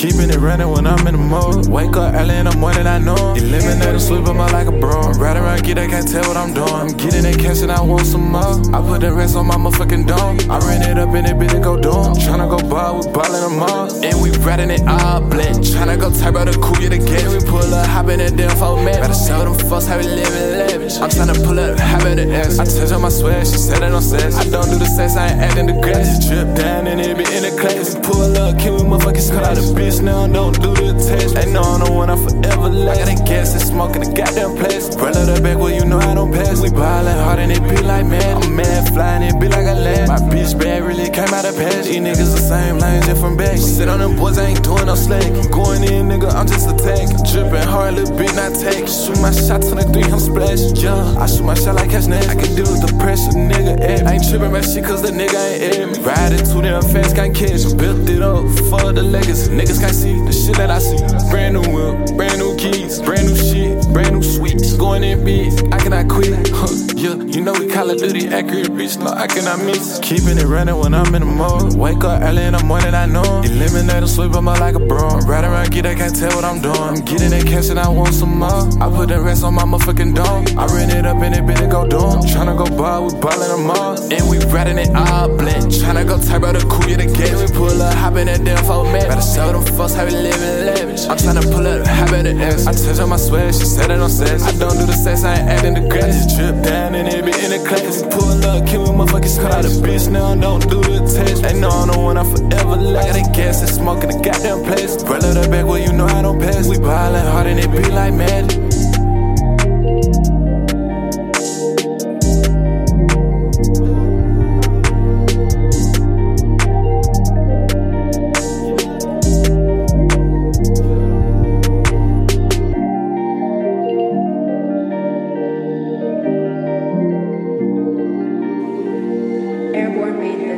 Keeping it running when I'm in the mode. Wake up early in the morning, I know. Eliminating sleep, I'm like a bro. Around, I can't tell what I'm doing. I'm getting that cash and I want some more. I put the rest on my motherfucking dome. I ran it up in it, bitch, it go down. Tryna go ball, we ballin' them all. And we riding it all blend. Tryna go type out the cool, get a game. We pull up, hop in that damn phone, man. Better show them fucks how we living lavish. I'm tryna pull up, hop in the ass. I touch on my sweat, she said it on sex. I don't do the sex, I ain't acting the grass. Drip down and it be in the class. Pull up, kill me, motherfucking out a bitch now, don't do the test. Ain't no, We ballin' hard and it be like man. I'm mad, flying it be like a land. My bitch bad really came out of past. These niggas the same lane, different back. Sit on them boys, I ain't doing no slack. I'm Going in, nigga, I'm just a tank. Drippin' hard, little bit, not take. Shoot my shot 23, I'm splash. Yeah, I shoot my shot like catch net. I can deal with the pressure, nigga. Eh. I ain't trippin' my shit cause the nigga ain't at me. Riding too damn fast, can't catch. Built it up for the legacy. Niggas can't see the shit that I see. Brand new whip, brand new keys, brand new shit, brand new sweets. Going in big, you know we Call of Duty accurate, bitch. No, I cannot miss. Keeping it running when I'm in the mode. Wake up early in the morning, I know. Eliminate a sleep, I'm like a bro. Ride around, get I can't tell what I'm doing. I'm getting that cash and I want some more. I put the rest on my motherfucking dome. I ran it up in it, it go down. Tryna go ball, we ballin' them all. And we riding it all blend. Tryna go type out the cool, get a gas. We pull up, hop in that damn phone, man. Better show them fucks how we living lavish. I'm tryna pull up, hop in the ass. I touch on my sweat, she said it on sex. I don't do the sex, I ain't acting the grass. Drip down and it be in the class. Pull up, kill me, motherfuckers cut out a bitch now. Don't do the test. Ain't no, no one, I forever last. Got that gas and smoking the goddamn place. Run out the back where you know I don't pass. We ballin' hard and it be like mad. airborne raiders.